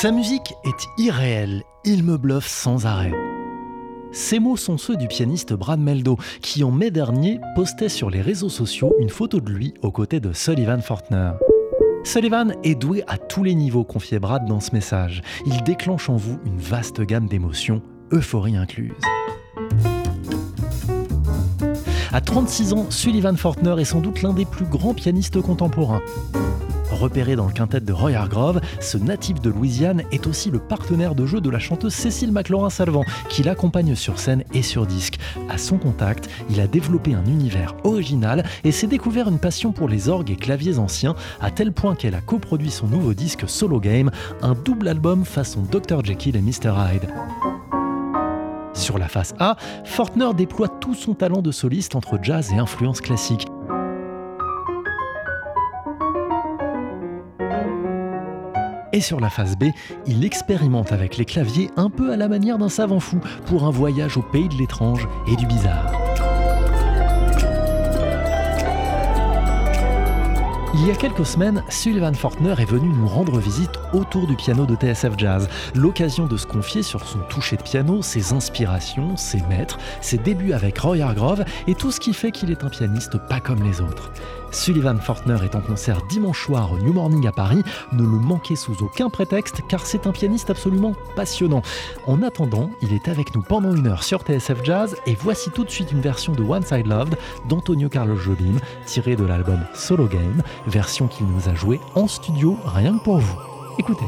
Sa musique est irréelle, il me bluffe sans arrêt. Ces mots sont ceux du pianiste Brad Meldo, qui en mai dernier postait sur les réseaux sociaux une photo de lui aux côtés de Sullivan Fortner. Sullivan est doué à tous les niveaux, confiait Brad dans ce message. Il déclenche en vous une vaste gamme d'émotions, euphorie incluse. À 36 ans, Sullivan Fortner est sans doute l'un des plus grands pianistes contemporains. Repéré dans le quintet de Roy Hargrove, ce natif de Louisiane est aussi le partenaire de jeu de la chanteuse Cécile McLaurin-Salvant, qui l'accompagne sur scène et sur disque. À son contact, il a développé un univers original et s'est découvert une passion pour les orgues et claviers anciens, à tel point qu'elle a coproduit son nouveau disque Solo Game, un double album façon Dr. Jekyll et Mr. Hyde. Sur la face A, Fortner déploie tout son talent de soliste entre jazz et influence classique. Et sur la face B, il expérimente avec les claviers un peu à la manière d'un savant fou pour un voyage au pays de l'étrange et du bizarre. Il y a quelques semaines, Sullivan Fortner est venu nous rendre visite autour du piano de TSF Jazz. L'occasion de se confier sur son toucher de piano, ses inspirations, ses maîtres, ses débuts avec Roy Hargrove et tout ce qui fait qu'il est un pianiste pas comme les autres. Sullivan Fortner est en concert dimanche soir au New Morning à Paris. Ne le manquez sous aucun prétexte car c'est un pianiste absolument passionnant. En attendant, il est avec nous pendant une heure sur TSF Jazz et voici tout de suite une version de One Side Loved d'Antonio Carlos Jobim tirée de l'album Solo Game, version qu'il nous a jouée en studio rien que pour vous. Écoutez.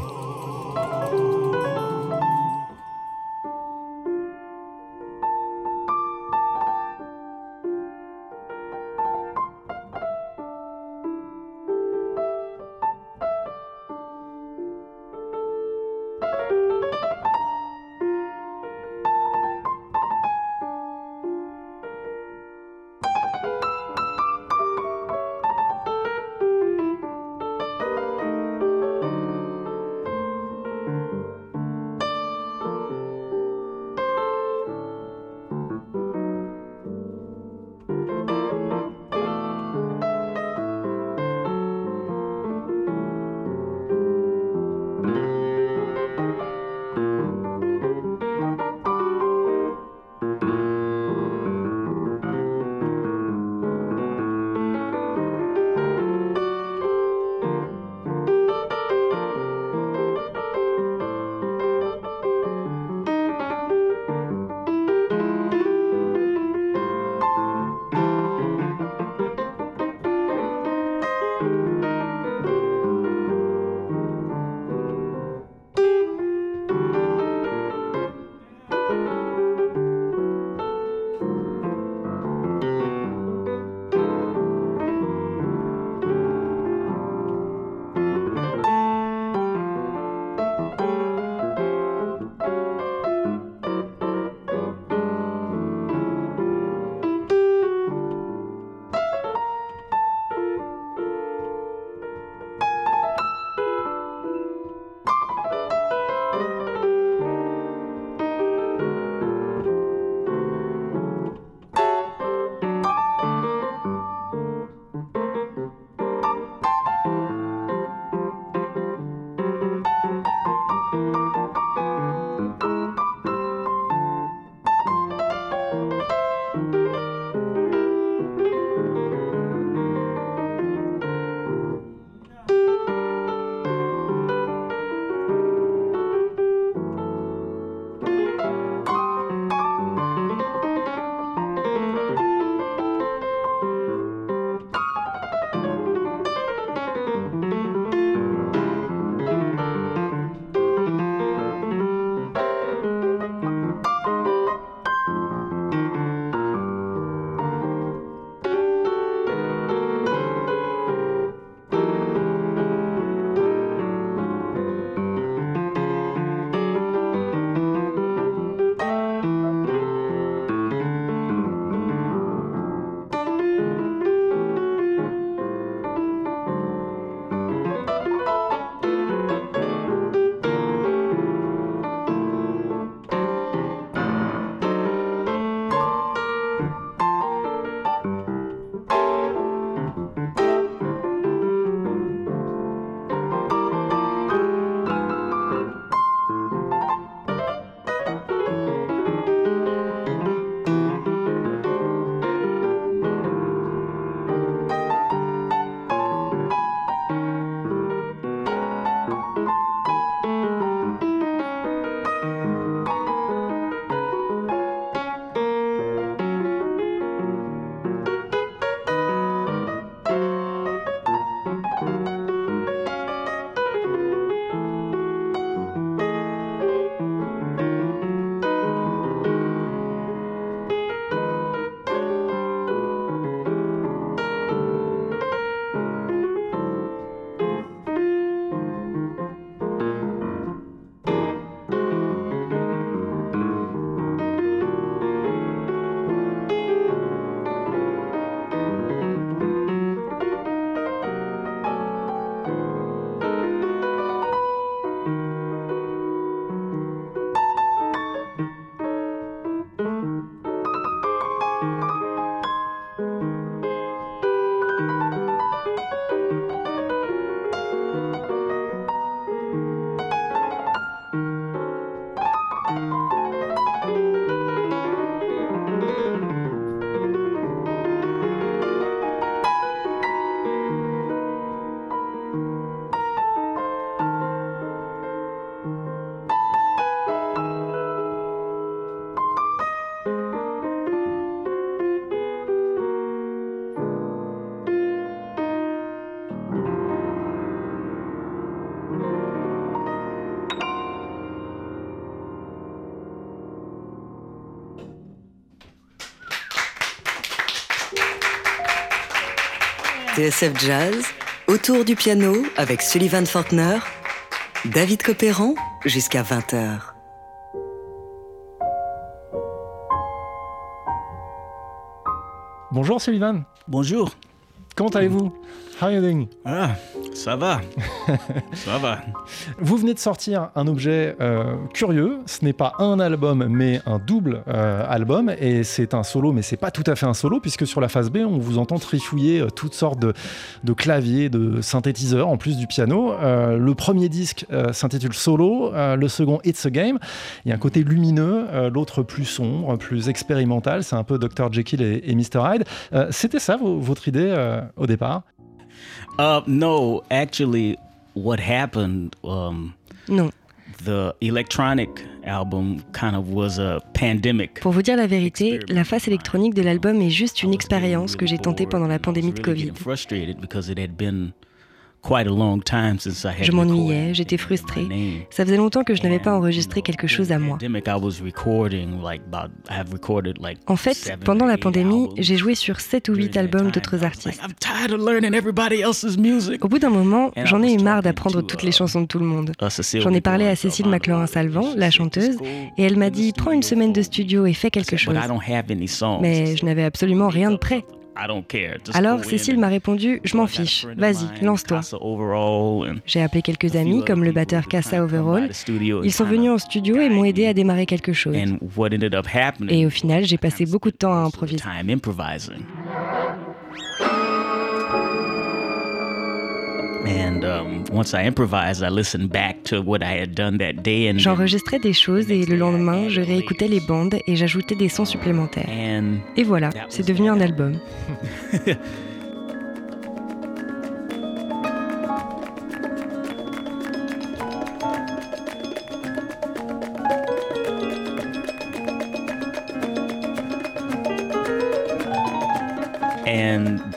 TSF Jazz, autour du piano avec Sullivan Fortner, David Copéran, jusqu'à 20h. Bonjour Sullivan. Bonjour. Comment allez-vous? How are you doing? Ah, ça va. ça va. Vous venez de sortir un objet euh, curieux. Ce n'est pas un album, mais un double euh, album. Et c'est un solo, mais c'est pas tout à fait un solo, puisque sur la phase B, on vous entend trifouiller euh, toutes sortes de, de, claviers, de synthétiseurs, en plus du piano. le premier disque s'intitule Solo, le second It's a Game. Il y a un côté lumineux, l'autre plus sombre, plus expérimental. C'est un peu Dr. Jekyll et, Mr. Hyde. C'était ça votre idée au départ? Uh, no, actually, what happened? Um, non. The electronic album kind of was a pandemic. Pour vous dire la vérité, la face électronique de l'album est juste une expérience que j'ai tentée pendant la pandémie de Covid. Je m'ennuyais, j'étais frustré. Ça faisait longtemps que je n'avais pas enregistré quelque chose à moi. En fait, pendant la pandémie, j'ai joué sur 7 ou 8 albums d'autres artistes. Au bout d'un moment, j'en ai eu marre d'apprendre toutes les chansons de tout le monde. J'en ai parlé à Cécile McLaurin-Salvant, la chanteuse, et elle m'a dit Prends une semaine de studio et fais quelque chose. Mais je n'avais absolument rien de prêt. Alors Cécile m'a répondu Je m'en fiche, vas-y, lance-toi. J'ai appelé quelques amis comme le batteur Casa Overall. Ils sont venus en studio et m'ont aidé à démarrer quelque chose. Et au final, j'ai passé beaucoup de temps à improviser. J'enregistrais des choses et le lendemain, je réécoutais les bandes et j'ajoutais des sons supplémentaires. Et voilà, c'est devenu un album. And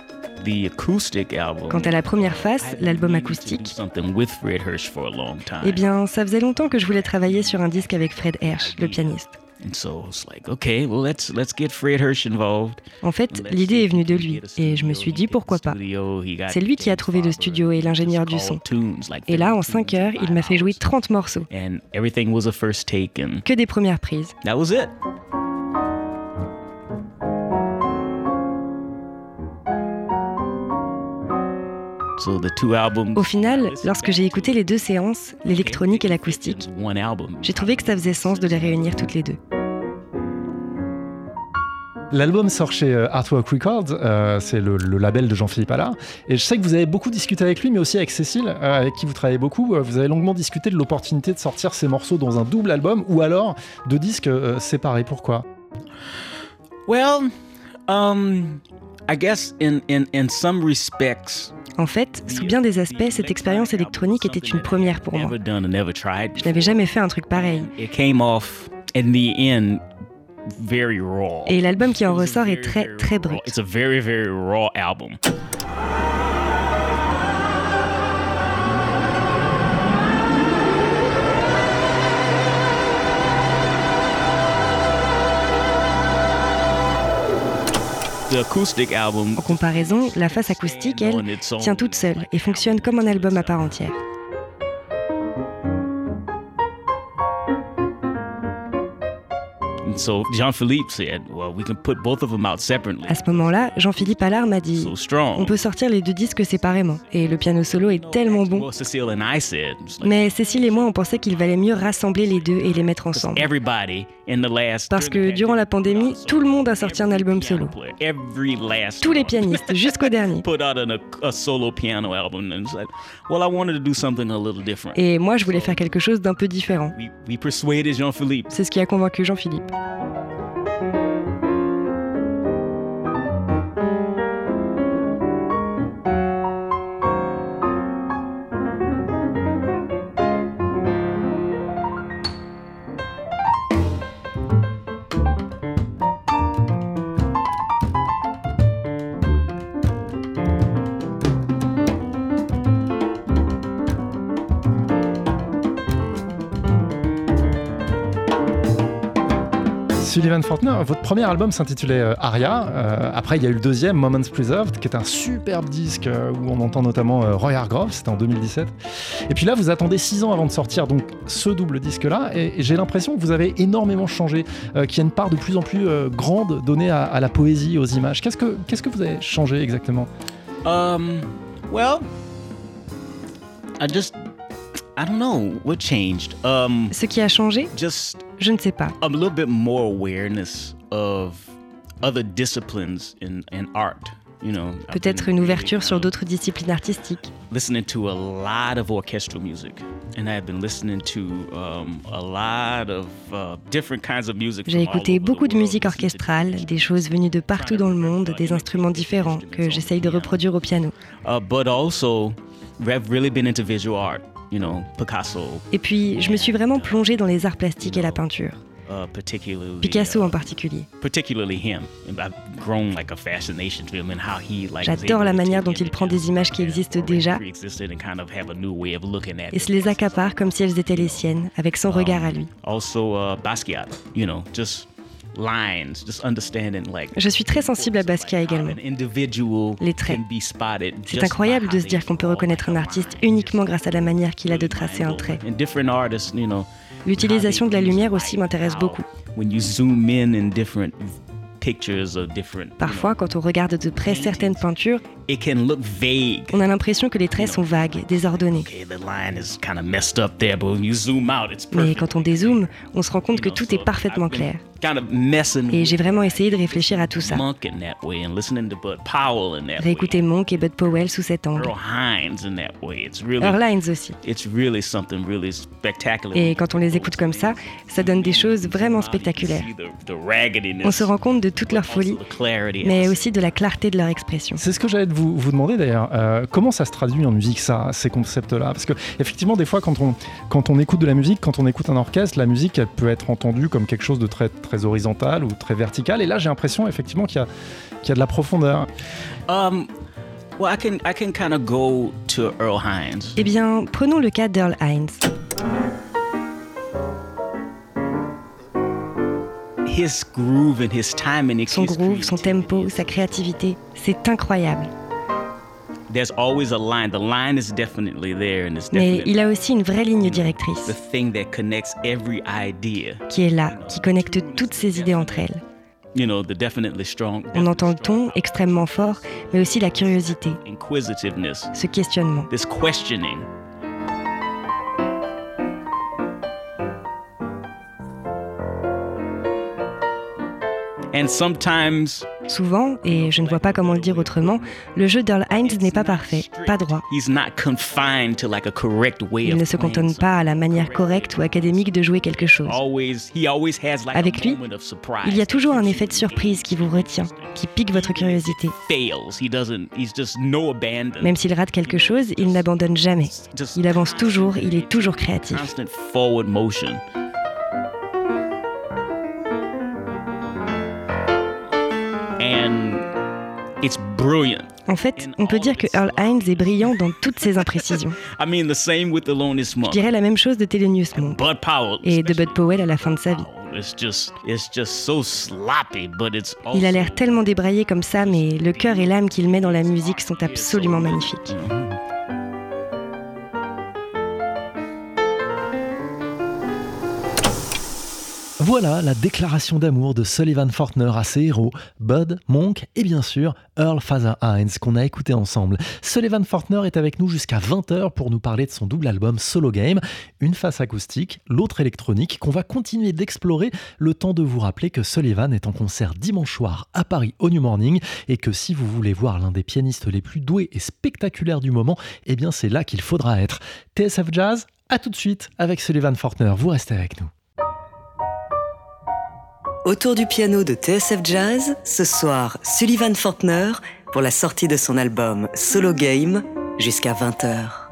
Quant à la première face, l'album acoustique, eh bien, ça faisait longtemps que je voulais travailler sur un disque avec Fred Hersch, le pianiste. En fait, l'idée est venue de lui, et je me suis dit pourquoi pas. C'est lui qui a trouvé le studio et l'ingénieur du son. Et là, en 5 heures, il m'a fait jouer 30 morceaux. Que des premières prises. Au final, lorsque j'ai écouté les deux séances, l'électronique et l'acoustique, j'ai trouvé que ça faisait sens de les réunir toutes les deux. L'album sort chez euh, Artwork Records, euh, c'est le, label de Jean-Philippe Allard. Et je sais que vous avez beaucoup discuté avec lui, mais aussi avec Cécile, euh, avec qui vous travaillez beaucoup. Vous avez longuement discuté de l'opportunité de sortir ces morceaux dans un double album ou alors de disques séparés. Pourquoi? Well, um, I guess in, in, in some respects, en fait, sous bien des aspects, cette expérience électronique était une première pour moi. Je n'avais jamais fait un truc pareil. Et l'album qui en ressort est très très brut. En comparaison, la face acoustique, elle, tient toute seule et fonctionne comme un album à part entière. À ce moment-là, Jean-Philippe Allard m'a dit On peut sortir les deux disques séparément. Et le piano solo est tellement bon. Mais Cécile et moi, on pensait qu'il valait mieux rassembler les deux et les mettre ensemble. Parce que durant la pandémie, tout le monde a sorti un album solo. Tous les pianistes, jusqu'au dernier. Et moi, je voulais faire quelque chose d'un peu différent. C'est ce qui a convaincu Jean-Philippe. Fortner, votre premier album s'intitulait euh, Aria. Euh, après, il y a eu le deuxième, Moments Preserved, qui est un superbe disque euh, où on entend notamment Roy Hargrove, c'était en 2017. Et puis là, vous attendez six ans avant de sortir donc ce double disque-là, et, j'ai l'impression que vous avez énormément changé, qu'il y a une part de plus en plus grande donnée à, la poésie, aux images. Qu'est-ce que, qu'est-ce que vous avez changé exactement? Um, Well, I just I don't know what changed? Um, Ce qui a changé? Just Je ne sais pas. a little bit more awareness of other disciplines in, in art. You know, Peut-être une ouverture sur d'autres disciplines artistiques. listening to a lot of orchestral music, and I've been listening to um, a lot of uh, different kinds of music. J'ai écouté beaucoup de musique orchestrale, des choses venues de partout dans le monde, des instruments différents que j'essaye de reproduire au piano. Uh, but also, I've really been into visual art. Et puis, je me suis vraiment plongé dans les arts plastiques et la peinture. Uh, Picasso en particulier. J'adore la manière dont il prend des images qui existent déjà et se les accapare comme si elles étaient les siennes, avec son regard à lui. Je suis très sensible à Basquiat également. Les traits. C'est incroyable de se dire qu'on peut reconnaître un artiste uniquement grâce à la manière qu'il a de tracer un trait. L'utilisation de la lumière aussi m'intéresse beaucoup. Parfois, quand on regarde de près certaines peintures, on a l'impression que les traits sont vagues, désordonnés. Mais quand on dézoome, on se rend compte que tout est parfaitement clair. Et j'ai vraiment essayé de réfléchir à tout ça. Réécouter Monk et Bud Powell sous cet angle. Earl Hines aussi. Et quand on les écoute comme ça, ça donne des choses vraiment spectaculaires. On se rend compte de toute leur folie, mais aussi de la clarté de leur expression. C'est ce que j'allais vous, vous demander d'ailleurs. Euh, comment ça se traduit en musique, ça, ces concepts-là? Parce que effectivement, des fois, quand on, quand on écoute de la musique, quand on écoute un orchestre, la musique, elle peut être entendue comme quelque chose de très, très horizontal ou très vertical. Et là, j'ai l'impression effectivement qu'il y, a, qu'il y a de la profondeur. Um, well, I can, I can kind of go to Earl Hines. Eh bien, prenons le cas d'Earl Hines. His groove and his timing, son groove, son tempo, sa créativité, c'est incroyable. There's always a line. The line is definitely there and it's Mais il a aussi une vraie ligne directrice. The thing that connects every idea. Qui est là, qui connecte toutes ces idées entre elles. You know, the definitely strong, On entend le ton extrêmement fort, mais aussi la curiosité, inquisitiveness, ce questionnement. This questioning. And sometimes Souvent, et je ne vois pas comment le dire autrement, le jeu d'Earl Hines n'est pas parfait, pas droit. Il ne se cantonne pas à la manière correcte ou académique de jouer quelque chose. Avec lui, il y a toujours un effet de surprise qui vous retient, qui pique votre curiosité. Même s'il rate quelque chose, il n'abandonne jamais. Il avance toujours, il est toujours créatif. En fait, on peut dire que Earl Hines est brillant dans toutes ses imprécisions. Je dirais la même chose de Thelonious Monk et de Bud Powell à la fin de sa vie. Il a l'air tellement débraillé comme ça, mais le cœur et l'âme qu'il met dans la musique sont absolument magnifiques. Voilà la déclaration d'amour de Sullivan Fortner à ses héros, Bud, Monk et bien sûr Earl Father Hines qu'on a écouté ensemble. Sullivan Fortner est avec nous jusqu'à 20h pour nous parler de son double album Solo Game, une face acoustique, l'autre électronique qu'on va continuer d'explorer le temps de vous rappeler que Sullivan est en concert dimanche soir à Paris au New Morning et que si vous voulez voir l'un des pianistes les plus doués et spectaculaires du moment, eh bien c'est là qu'il faudra être. TSF Jazz, à tout de suite avec Sullivan Fortner, vous restez avec nous. Autour du piano de TSF Jazz, ce soir, Sullivan Fortner pour la sortie de son album Solo Game jusqu'à 20h.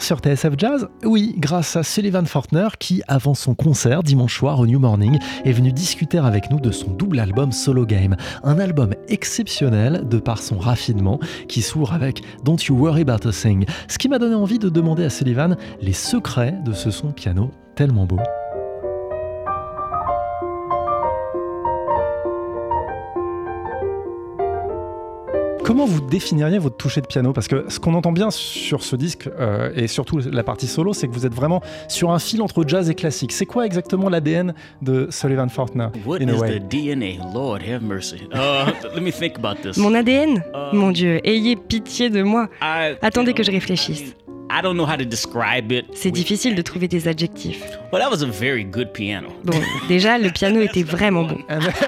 Sur TSF Jazz Oui, grâce à Sullivan Fortner qui, avant son concert dimanche soir au New Morning, est venu discuter avec nous de son double album Solo Game. Un album exceptionnel de par son raffinement qui s'ouvre avec Don't You Worry About a Thing. Ce qui m'a donné envie de demander à Sullivan les secrets de ce son piano tellement beau. Comment vous définiriez votre toucher de piano? Parce que ce qu'on entend bien sur ce disque, euh, et surtout la partie solo, c'est que vous êtes vraiment sur un fil entre jazz et classique. C'est quoi exactement l'ADN de Sullivan Fortner What is the DNA? Lord have mercy. Uh, let me think about this. Mon ADN uh, Mon Dieu, ayez pitié de moi. Attendez que je réfléchisse. C'est difficile de trouver des adjectifs. Well, that was a very good piano. Bon, déjà, le piano était vraiment bon.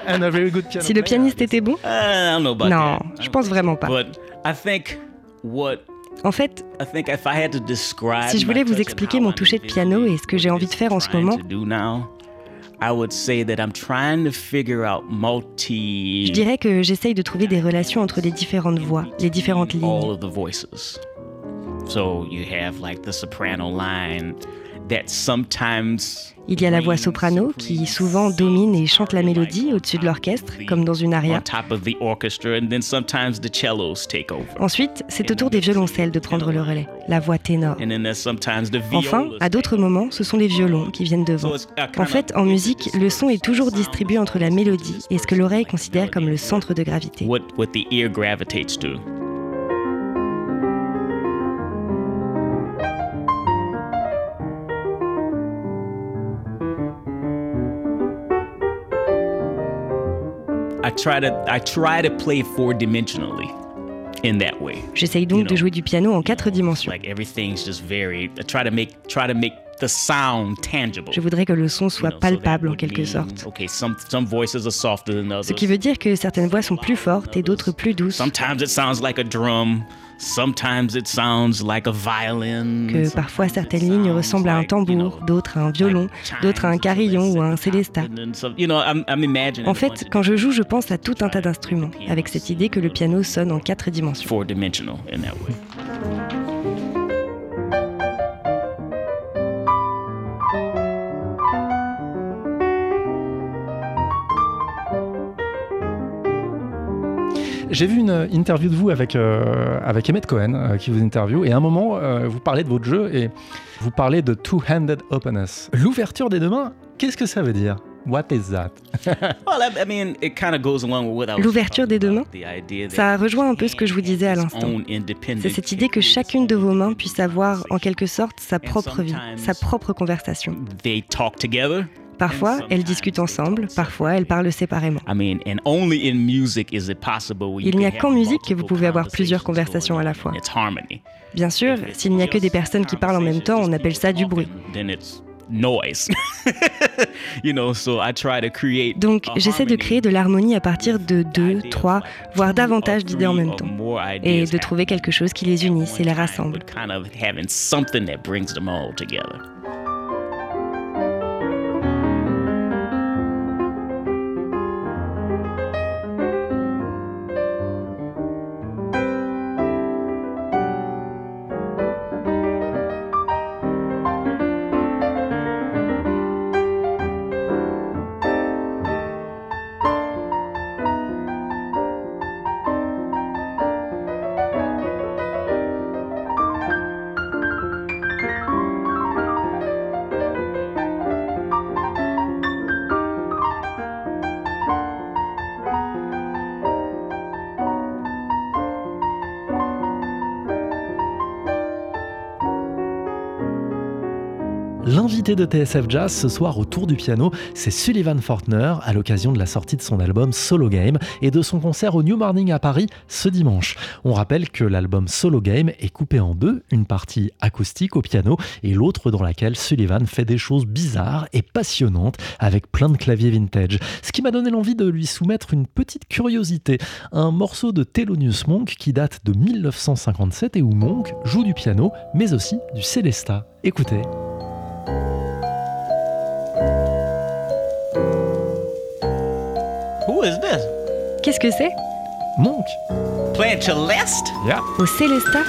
And a, very good piano si le pianiste était bon? Uh, I don't know about Non, je pense vraiment pas. But I think what en fait, si je voulais vous expliquer mon toucher de piano et ce que j'ai envie de faire en ce moment, je dirais que j'essaye de trouver des relations entre les différentes voix, les différentes lignes. So you have like the soprano line that sometimes il y a la voix soprano qui souvent domine et chante la mélodie au-dessus de l'orchestre, comme dans une aria. Ensuite, c'est au tour des violoncelles de prendre le relais, la voix ténor. Enfin, à d'autres moments, ce sont les violons qui viennent devant. En fait, en musique, le son est toujours distribué entre la mélodie et ce que l'oreille considère comme le centre de gravité. J'essaye donc de jouer du piano en quatre dimensions. Je voudrais que le son soit palpable en quelque sorte. Ce qui veut dire que certaines voix sont plus fortes et d'autres plus douces. Que parfois certaines lignes ressemblent à un tambour, d'autres à un violon, d'autres à un carillon ou à un célesta. En fait, quand je joue, je pense à tout un tas d'instruments, avec cette idée que le piano sonne en quatre dimensions. J'ai vu une interview de vous avec, euh, avec Emmett Cohen euh, qui vous interview et à un moment, euh, vous parlez de votre jeu et vous parlez de two-handed openness. L'ouverture des deux mains, qu'est-ce que ça veut dire? What is that? L'ouverture des deux mains, ça rejoint un peu ce que je vous disais à l'instant. C'est cette idée que chacune de vos mains puisse avoir en quelque sorte sa propre vie, sa propre conversation. Parfois, elles discutent ensemble, parfois, elles parlent séparément. Il n'y a qu'en musique que vous pouvez avoir plusieurs conversations à la fois. Bien sûr, s'il n'y a que des personnes qui parlent en même temps, on appelle ça du bruit. Donc, j'essaie de créer de l'harmonie à partir de deux, trois, voire davantage d'idées en même temps, et de trouver quelque chose qui les unisse et les rassemble. De TSF Jazz ce soir autour du piano, c'est Sullivan Fortner à l'occasion de la sortie de son album Solo Game et de son concert au New Morning à Paris ce dimanche. On rappelle que l'album Solo Game est coupé en deux, une partie acoustique au piano et l'autre dans laquelle Sullivan fait des choses bizarres et passionnantes avec plein de claviers vintage. Ce qui m'a donné l'envie de lui soumettre une petite curiosité, un morceau de Thelonious Monk qui date de 1957 et où Monk joue du piano mais aussi du Celesta. Écoutez. Who is this? Qu'est-ce que c'est? Monk. Playing Celeste? Yeah. Au Célesta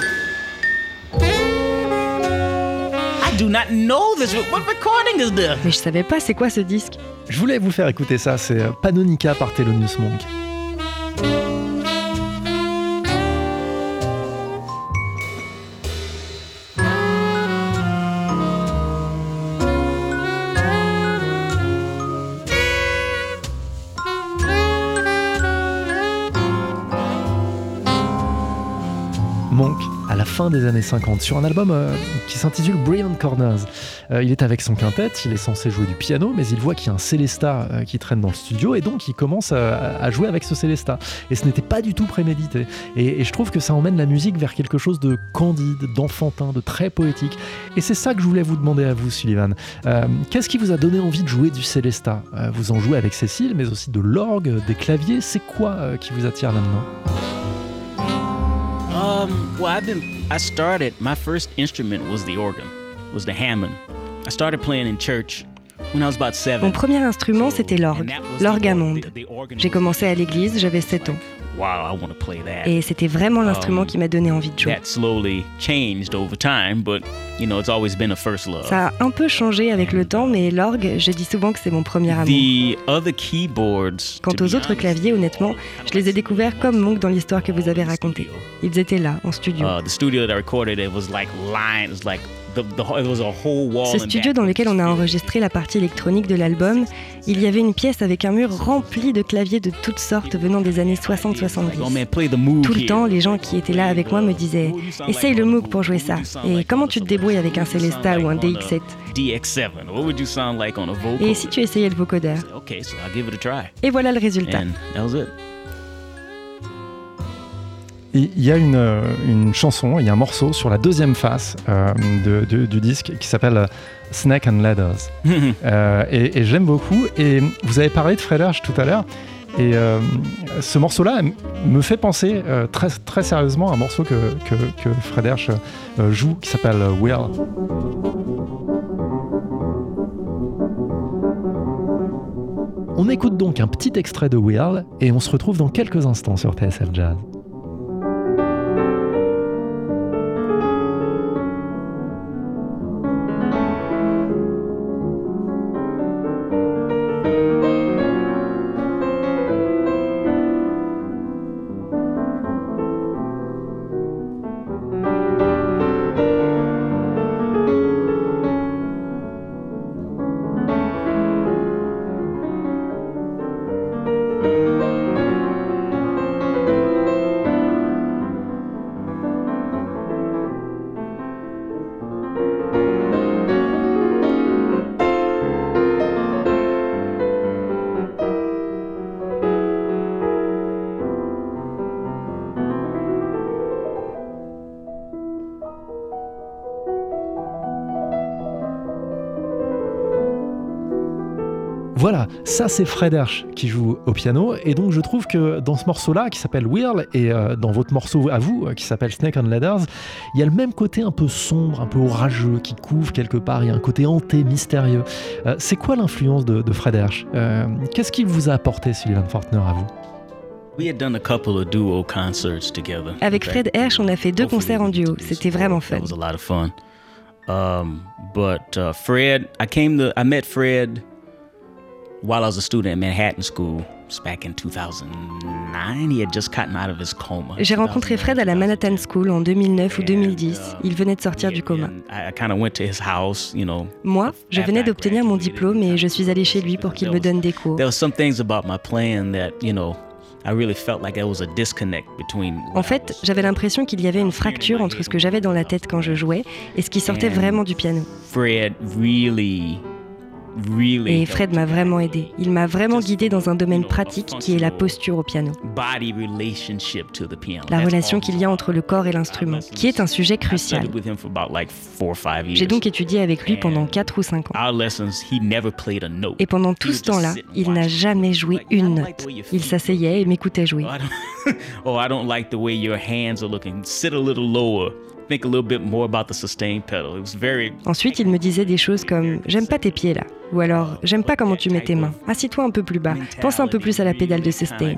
do not know this. What recording is this? Mais je savais pas c'est quoi ce disque. Je voulais vous faire écouter ça, c'est euh, Panonica par Thelonious Monk. Fin des années 50 sur un album euh, qui s'intitule Brilliant Corners. Euh, il est avec son quintet, il est censé jouer du piano, mais il voit qu'il y a un Célesta euh, qui traîne dans le studio et donc il commence à, jouer avec ce Célesta. Et ce n'était pas du tout prémédité. Et, je trouve que ça emmène la musique vers quelque chose de candide, d'enfantin, de très poétique. Et c'est ça que je voulais vous demander à vous, Sullivan. Qu'est-ce qui vous a donné envie de jouer du Célesta? Vous en jouez avec Cécile, mais aussi de l'orgue, des claviers. C'est quoi qui vous attire là-dedans? Um, well, I've been. I started. My first instrument was the organ, was the Hammond. I started playing in church when I was about seven. Mon premier instrument, c'était l'orgue, l'orgue Hammond. J'ai commencé à l'église, j'avais 7 ans. Et c'était vraiment l'instrument um, qui m'a donné envie de jouer. Ça a un peu changé avec le temps, mais l'orgue, je dis souvent que c'est mon premier amour. Quant aux autres claviers, honnêtement, je les ai découverts comme Monk dans l'histoire que vous avez racontée. Ils étaient là, en studio. Uh, ce studio dans lequel on a enregistré la partie électronique de l'album, il y avait une pièce avec un mur rempli de claviers de toutes sortes venant des années 60-70. Tout le temps, les gens qui étaient là avec moi me disaient Essaye le Moog pour jouer ça. Et comment tu te débrouilles avec un Celesta ou un DX7 Et si tu essayais le vocoder Et voilà le résultat. Il y a une, euh, une, chanson, il y a un morceau sur la deuxième face euh, de, du disque qui s'appelle euh, Snake and Ladders. et, j'aime beaucoup. Et vous avez parlé de Fred Hersch tout à l'heure. Et ce morceau-là me fait penser très, très sérieusement à un morceau que, que, que Fred Hersch joue qui s'appelle Will. On écoute donc un petit extrait de Will et on se retrouve dans quelques instants sur TSL Jazz. Ça c'est Fred Hersch qui joue au piano, et donc je trouve que dans ce morceau-là, qui s'appelle Whirl, et euh, dans votre morceau à vous, euh, qui s'appelle Snake on Ladders, il y a le même côté un peu sombre, un peu orageux, qui couvre quelque part, il y a un côté hanté, mystérieux. Euh, c'est quoi l'influence de, Fred Hersch Qu'est-ce qu'il vous a apporté, Sullivan Fortner, à vous? Avec Fred Hersch, on a fait deux concerts en duo. C'était vraiment fun. Um, but uh, Fred, I came to, I met Fred while I was a student at Manhattan School back in 2009. He had just gotten out of his coma. J'ai rencontré Fred à la Manhattan School en 2009 ou 2010. Uh, Il venait de sortir du coma. I kind of went to his house, you know. Moi, je venais d'obtenir mon diplôme et je suis allé chez lui pour qu'il me donne des cours. There were some things about my playing that, you know, en fait, j'avais l'impression qu'il y avait une fracture entre ce que j'avais dans la tête quand je jouais et ce qui sortait vraiment du piano. Fred really et Fred m'a vraiment aidé. Il m'a vraiment guidé dans un domaine pratique qui est la posture au piano. La relation qu'il y a entre le corps et l'instrument, qui est un sujet crucial. J'ai donc étudié avec lui pendant 4 ou 5 ans. Et pendant tout ce temps-là, il n'a jamais joué une note. Il s'asseyait et m'écoutait jouer. Oh, I don't like the way your hands are looking. Sit a little lower. Ensuite, il me disait des choses comme J'aime pas tes pieds là. Ou alors J'aime pas comment tu mets tes mains. Assis-toi un peu plus bas. Pense un peu plus à la pédale de sustain.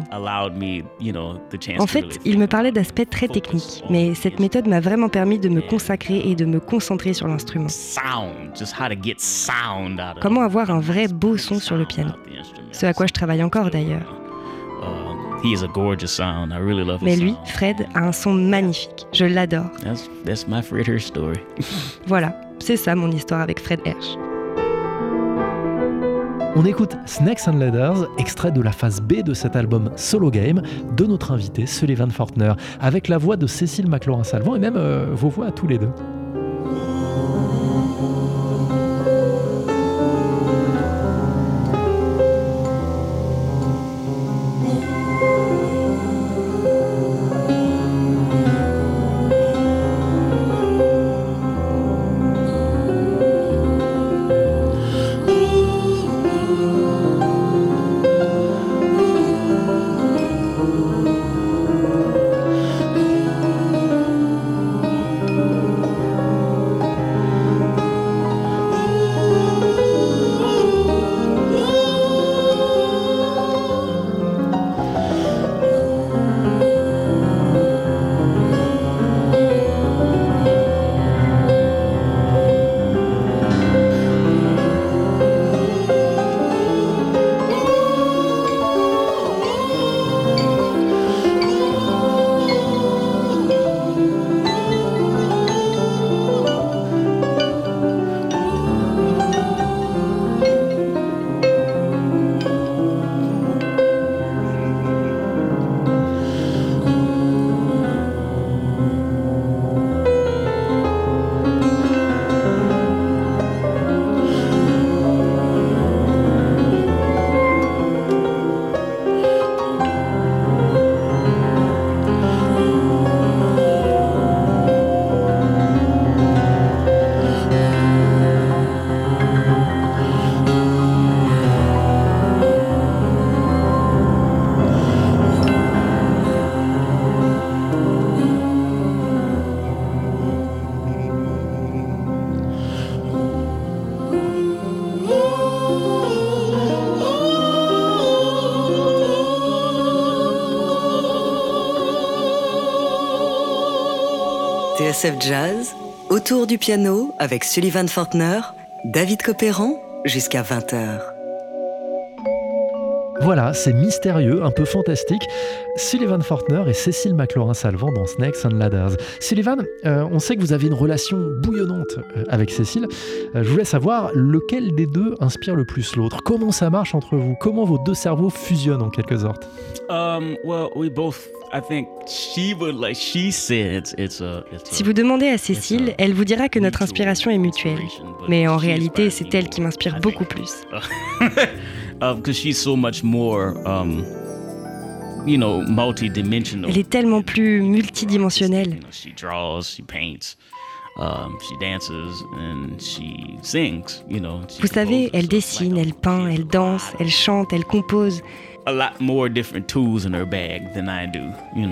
En fait, il me parlait d'aspects très techniques, mais cette méthode m'a vraiment permis de me consacrer et de me concentrer sur l'instrument. Comment avoir un vrai beau son sur le piano. Ce à quoi je travaille encore d'ailleurs. Mais lui, Fred, a un son magnifique. Je l'adore. voilà, c'est ça mon histoire avec Fred Hersch. On écoute Snakes and Ladders, extrait de la phase B de cet album Solo Game de notre invité Sullivan Fortner, avec la voix de Cécile McLaurin-Salvant et même euh, vos voix à tous les deux. TSF Jazz, autour du piano avec Sullivan Fortner, David Copéran, jusqu'à 20h. Voilà, c'est mystérieux, un peu fantastique. Sullivan Fortner et Cécile McLaurin-Salvant dans Snakes and Ladders. Sullivan, euh, on sait que vous avez une relation bouillonnante euh, avec Cécile. Euh, je voulais savoir lequel des deux inspire le plus l'autre. Comment ça marche entre vous? Comment vos deux cerveaux fusionnent en quelque sorte? Um, well, we both si vous demandez à Cécile, elle vous dira que notre inspiration est mutuelle. Mais en réalité, c'est elle qui m'inspire beaucoup plus. Elle est tellement plus multidimensionnelle. Vous savez, elle dessine, elle peint, elle danse, elle chante, elle compose.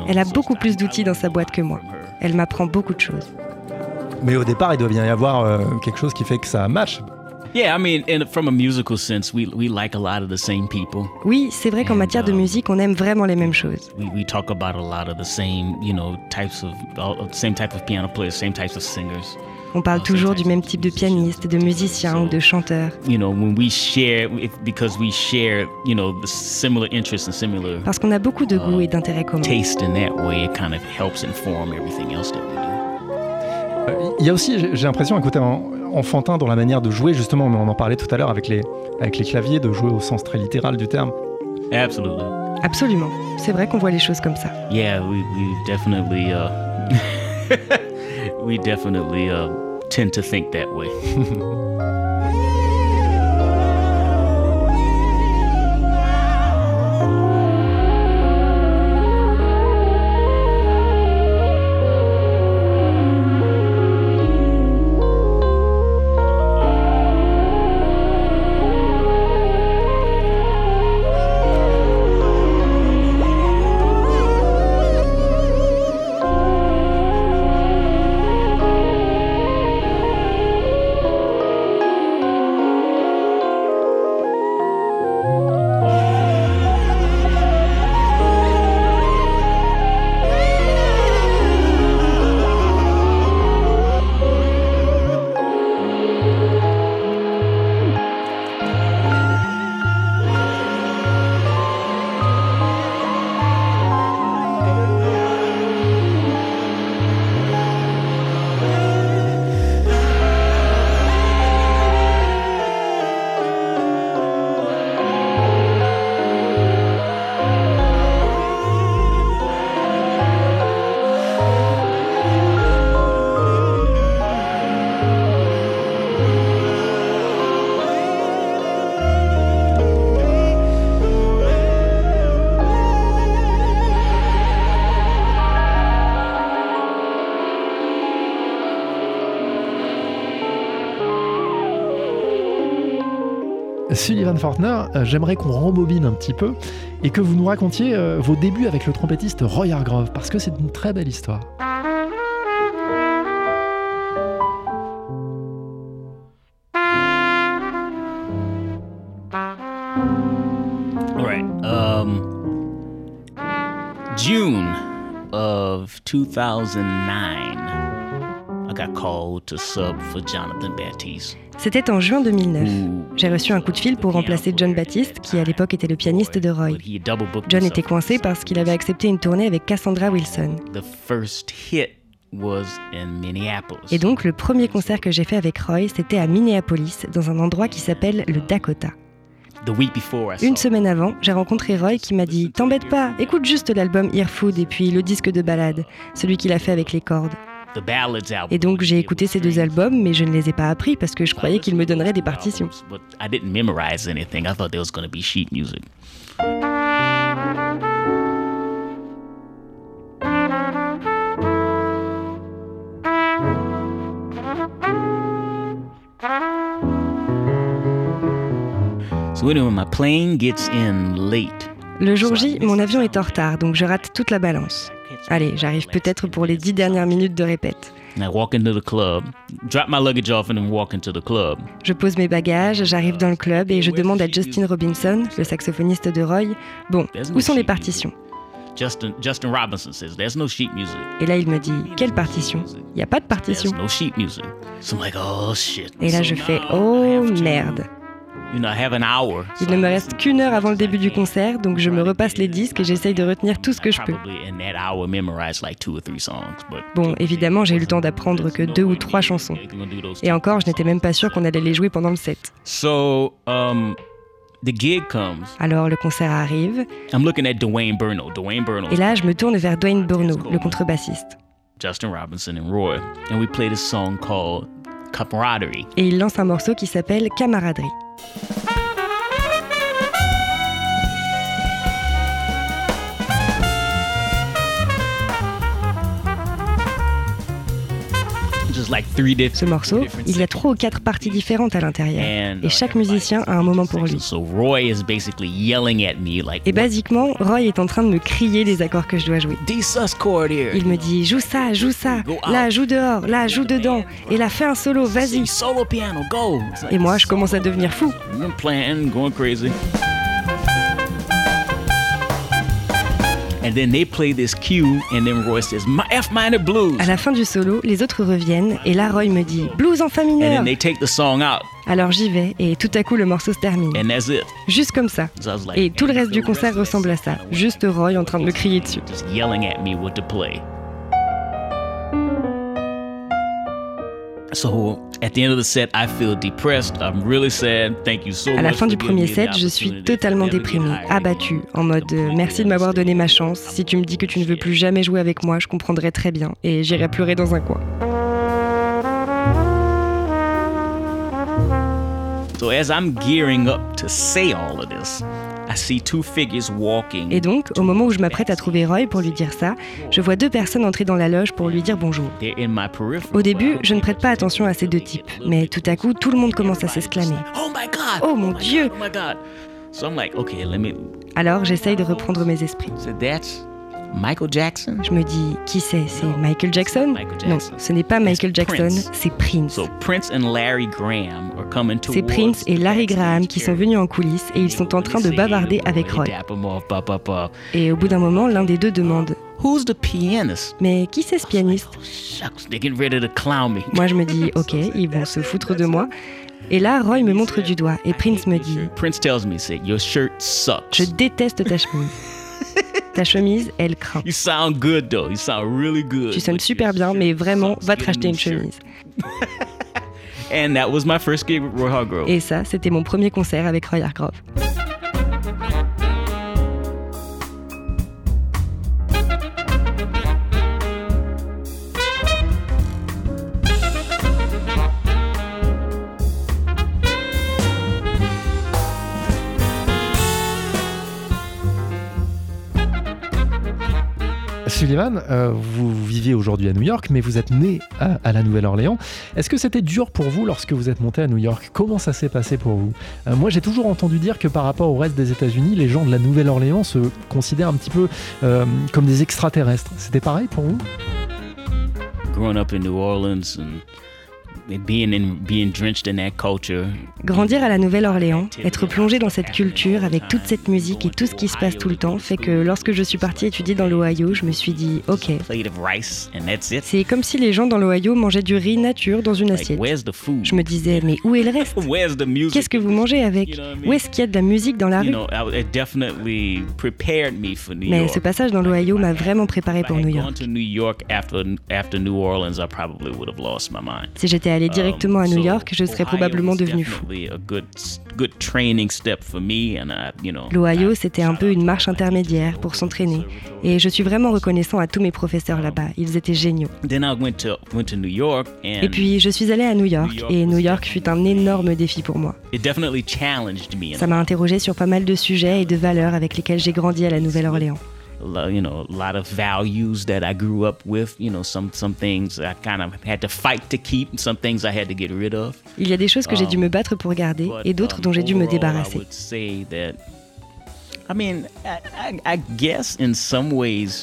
Elle a beaucoup plus d'outils dans sa boîte que moi. Elle m'apprend beaucoup de choses. Mais au départ, il doit bien y avoir euh, quelque chose qui fait que ça match. Oui, c'est vrai qu'en matière de um, musique, on aime vraiment les mêmes choses. We. On parle toujours du même type de pianiste, de musicien ou de chanteur. Parce qu'on a beaucoup de goûts et d'intérêts communs. Il y a aussi, j'ai l'impression, un côté enfantin dans la manière de jouer, justement, mais on en parlait tout à l'heure avec les, avec les claviers, de jouer au sens très littéral du terme. Absolument. C'est vrai qu'on voit les choses comme ça. Yeah, we, definitely, uh, we definitely uh, tend to think that way. Fortner, euh, j'aimerais qu'on rembobine un petit peu et que vous nous racontiez euh, vos débuts avec le trompettiste Roy Hargrove, parce que c'est une très belle histoire. Um, June of 2009. C'était en juin 2009. J'ai reçu un coup de fil pour remplacer John Baptiste, qui à l'époque était le pianiste de Roy. John était coincé parce qu'il avait accepté une tournée avec Cassandra Wilson. Et donc le premier concert que j'ai fait avec Roy, c'était à Minneapolis, dans un endroit qui s'appelle le Dakota. Une semaine avant, j'ai rencontré Roy qui m'a dit T'embête pas, écoute juste l'album Earfood et puis le disque de balade, celui qu'il a fait avec les cordes. Et donc j'ai écouté ces deux albums, mais je ne les ai pas appris parce que je croyais qu'ils me donneraient des partitions. Le jour J, mon avion est en retard, donc je rate toute la balance. Allez, j'arrive peut-être pour les dix dernières minutes de répète. Je pose mes bagages, j'arrive dans le club et je demande à Justin Robinson, le saxophoniste de Roy, bon, où sont les partitions? Justin, Justin Robinson says there's no sheet music. Et là, il me dit quelle partition? Il n'y a pas de partition. no sheet music. So I'm like, oh shit. Et là, je fais oh merde. Il ne me reste qu'une heure avant le début du concert, donc je me repasse les disques et j'essaye de retenir tout ce que je peux. Bon, évidemment, j'ai eu le temps d'apprendre que deux ou trois chansons. Et encore, je n'étais même pas sûr qu'on allait les jouer pendant le set. Um, Alors le concert arrive. Et là, je me tourne vers Dwayne Burno, le contrebassiste. Justin Robinson and Roy, and we played a song called Camaraderie. Et il lance un morceau qui s'appelle Camaraderie. Ha! Ce morceau, il y a trois ou quatre parties différentes à l'intérieur, et chaque musicien a un moment pour lui. Et basiquement, Roy est en train de me crier les accords que je dois jouer. Il me dit joue ça, joue ça, là joue dehors, là joue dedans, et là fais un solo, vas-y. Et moi, je commence à devenir fou. À la fin du solo, les autres reviennent et là Roy me dit blues en fa mineur. Alors j'y vais et tout à coup le morceau se termine. Juste comme ça. Et tout le reste du concert ressemble à ça. Juste Roy en train de me crier dessus. À la fin du premier set, je suis totalement déprimé, abattu, en mode euh, merci de m'avoir donné ma chance. Si tu me dis que tu ne veux plus jamais jouer avec moi, je comprendrai très bien et j'irai pleurer dans un coin. So as I'm gearing up to say all of this, et donc, au moment où je m'apprête à trouver Roy pour lui dire ça, je vois deux personnes entrer dans la loge pour lui dire bonjour. Au début, je ne prête pas attention à ces deux types, mais tout à coup, tout le monde commence à s'exclamer. Oh mon Dieu! Alors, j'essaye de reprendre mes esprits. Michael Jackson? Je me dis, qui c'est? C'est Michael Jackson? Non, ce n'est pas Michael Jackson, c'est Prince. C'est Prince et Larry Graham qui sont venus en coulisses et ils sont en train de bavarder avec Roy. Et au bout d'un moment, l'un des deux demande Who's the pianist? Mais qui c'est ce pianiste? Oh, Moi je me dis, ok, ils vont se foutre de moi. Et là, Roy me montre du doigt et Prince me dit Prince tells me, Your shirt sucks. Je déteste ta chemise. Ta chemise, elle craint. You sound good though. You sound really good. Tu sonnes super bien, mais vraiment, va te racheter une chemise. And that was my first gig with Roy Hargrove. Et ça, c'était mon premier concert avec Roy Hargrove. Sullivan, euh, vous vivez aujourd'hui à New York, mais vous êtes né à, la Nouvelle-Orléans. Est-ce que c'était dur pour vous lorsque vous êtes monté à New York? Comment ça s'est passé pour vous? Euh, Moi, j'ai toujours entendu dire que par rapport au reste des États-Unis, les gens de la Nouvelle-Orléans se considèrent un petit peu euh, comme des extraterrestres. C'était pareil pour vous? Growing up in New Orleans Grandir à la Nouvelle-Orléans, être plongé dans cette culture avec toute cette musique et tout ce qui se passe tout le temps fait que lorsque je suis parti étudier dans l'Ohio, je me suis dit OK. C'est comme si les gens dans l'Ohio mangeaient du riz nature dans une assiette. Je me disais mais où est le reste? Qu'est-ce que vous mangez avec? Où est-ce qu'il y a de la musique dans la rue? Mais ce passage dans l'Ohio m'a vraiment préparé pour New York. Si j'étais allé directement à New York, je serais probablement devenu fou. L'Ohio, c'était un peu une marche intermédiaire pour s'entraîner. Et je suis vraiment reconnaissant à tous mes professeurs là-bas. Ils étaient géniaux. Et puis, je suis allé à New York. Et New York fut un énorme défi pour moi. Ça m'a interrogé sur pas mal de sujets et de valeurs avec lesquels j'ai grandi à la Nouvelle-Orléans you know, a lot of values that I grew up with. You know, some some things I kind of had to fight to keep, some things I had to get rid of. Il y a des choses que j'ai dû um, me battre pour garder et d'autres um, dont j'ai dû me débarrasser.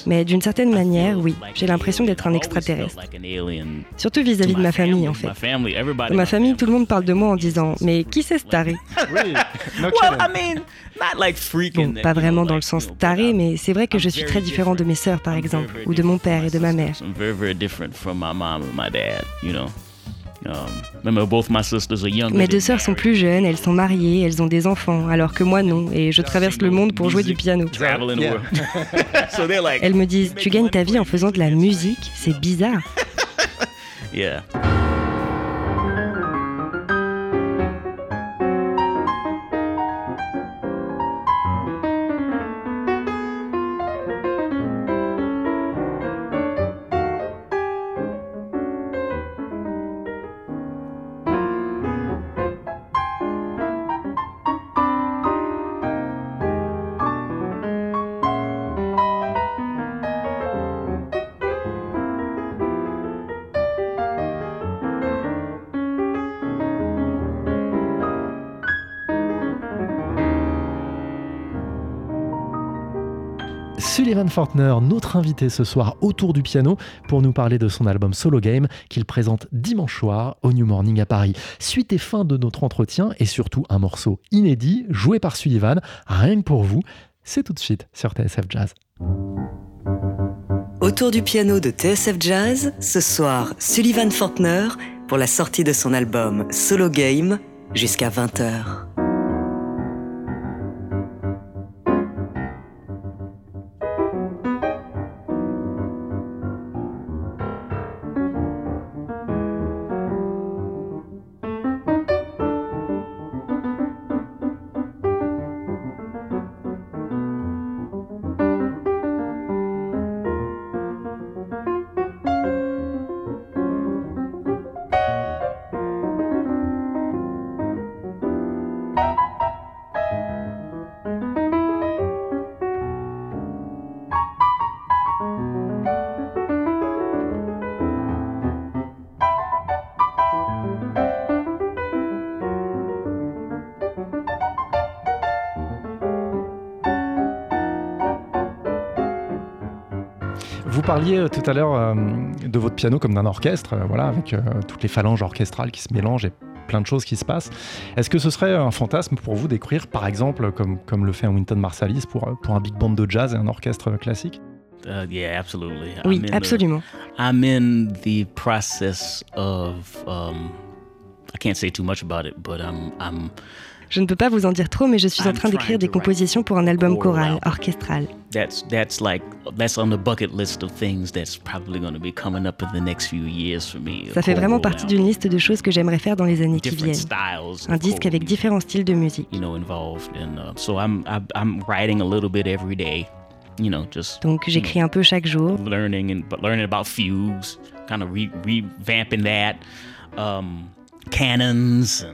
Mais d'une certaine manière, oui, j'ai l'impression d'être un extraterrestre. Surtout vis-à-vis de ma famille, en fait. Dans ma famille, tout le monde parle de moi en disant Mais qui c'est ce taré? Bon, pas vraiment dans le sens taré, mais c'est vrai que je suis très différent de mes sœurs, par exemple, ou de mon père et de ma mère. Um, Mes deux sœurs sont plus jeunes, elles sont mariées, elles ont des enfants, alors que moi non, et je traverse le monde pour jouer du piano. elles me disent, tu gagnes ta vie en faisant de la musique, c'est bizarre. Fortner, notre invité ce soir autour du piano pour nous parler de son album Solo Game qu'il présente dimanche soir au New Morning à Paris. Suite et fin de notre entretien et surtout un morceau inédit joué par Sullivan, rien que pour vous, c'est tout de suite sur TSF Jazz. Autour du piano de TSF Jazz, ce soir, Sullivan Fortner pour la sortie de son album Solo Game jusqu'à 20h. Parliez euh, tout à l'heure euh, de votre piano comme d'un orchestre, euh, voilà, avec toutes les phalanges orchestrales qui se mélangent et plein de choses qui se passent. Est-ce que ce serait un fantasme pour vous d'écrire, par exemple, comme, comme le fait un Winton Marsalis, pour, pour un big band de jazz et un orchestre classique? Uh, yeah, absolutely. Oui, absolument. The, I'm in the process of. Um, I can't say too much about it, but I'm, I'm je ne peux pas vous en dire trop, mais je suis en train d'écrire des compositions pour un album choral, orchestral. Ça fait vraiment partie d'une liste de choses que j'aimerais faire dans les années qui viennent. Un disque avec différents styles de musique. Donc j'écris un peu chaque jour.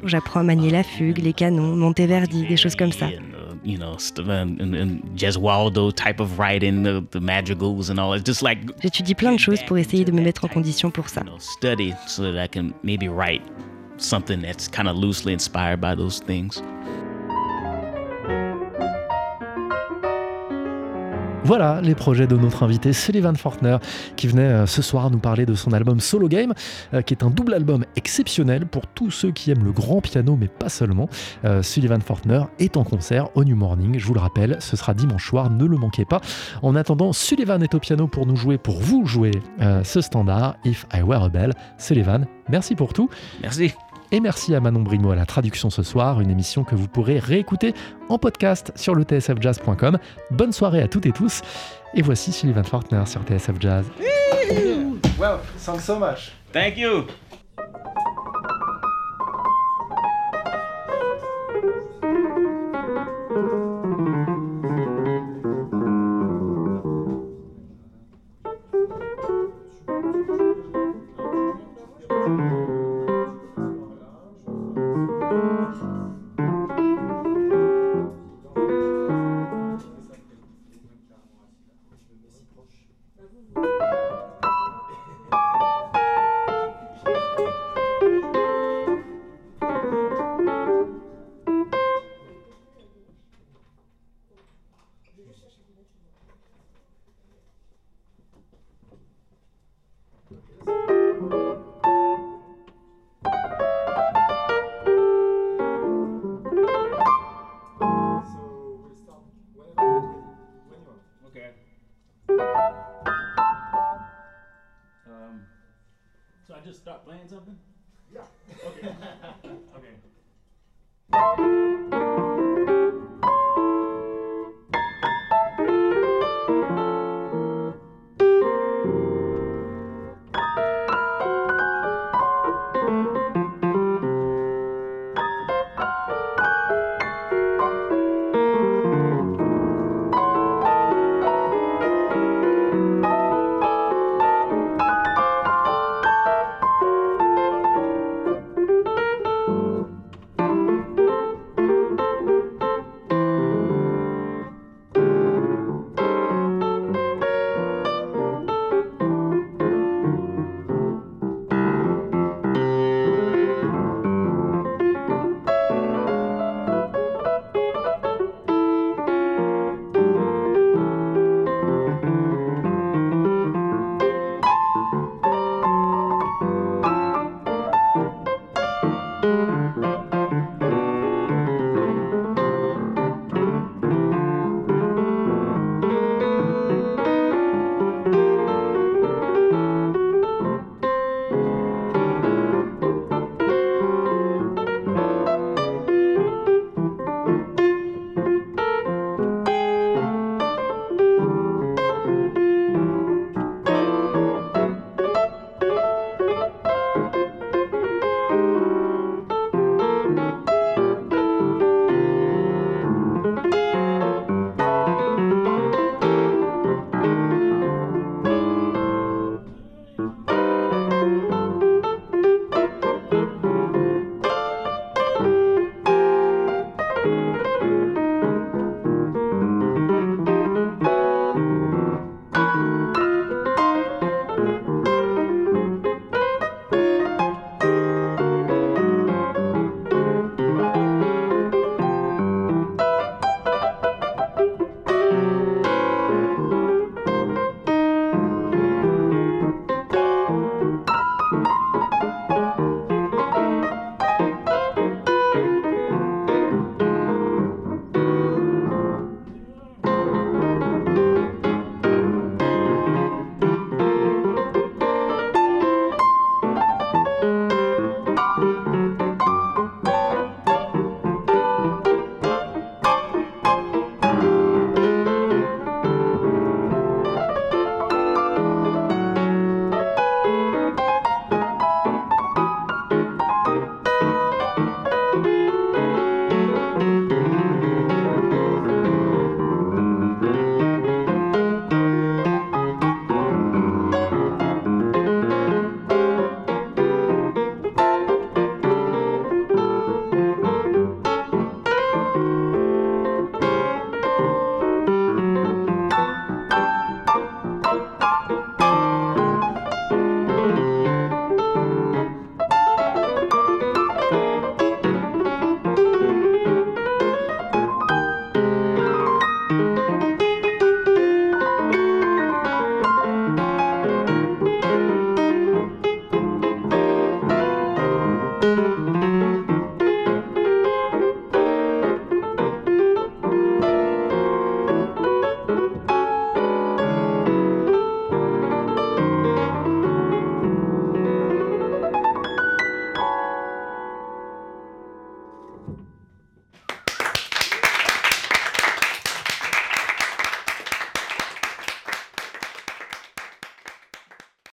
J'apprends à manier la fugue, les canons, Monteverdi, des choses comme ça. you know, and, and type of writing, the, the madrigals and all. It's just like. J'étudie plein de choses pour essayer de me mettre en condition pour ça. You know, study so that I can maybe write something that's kind of loosely inspired by those things. Voilà les projets de notre invité Sullivan Fortner qui venait euh, ce soir nous parler de son album Solo Game euh, qui est un double album exceptionnel pour tous ceux qui aiment le grand piano mais pas seulement. Euh, Sullivan Fortner est en concert au New Morning, je vous le rappelle, ce sera dimanche soir, ne le manquez pas. En attendant, Sullivan est au piano pour nous jouer, pour vous jouer ce standard If I Were a Bell. Sullivan, merci pour tout. Merci. Et merci à Manon Brimo à la traduction ce soir, une émission que vous pourrez réécouter en podcast sur le tsfjazz.com. Bonne soirée à toutes et tous. Et voici Sylvain Fortner sur TSF Jazz. Well, thanks so much. Thank you.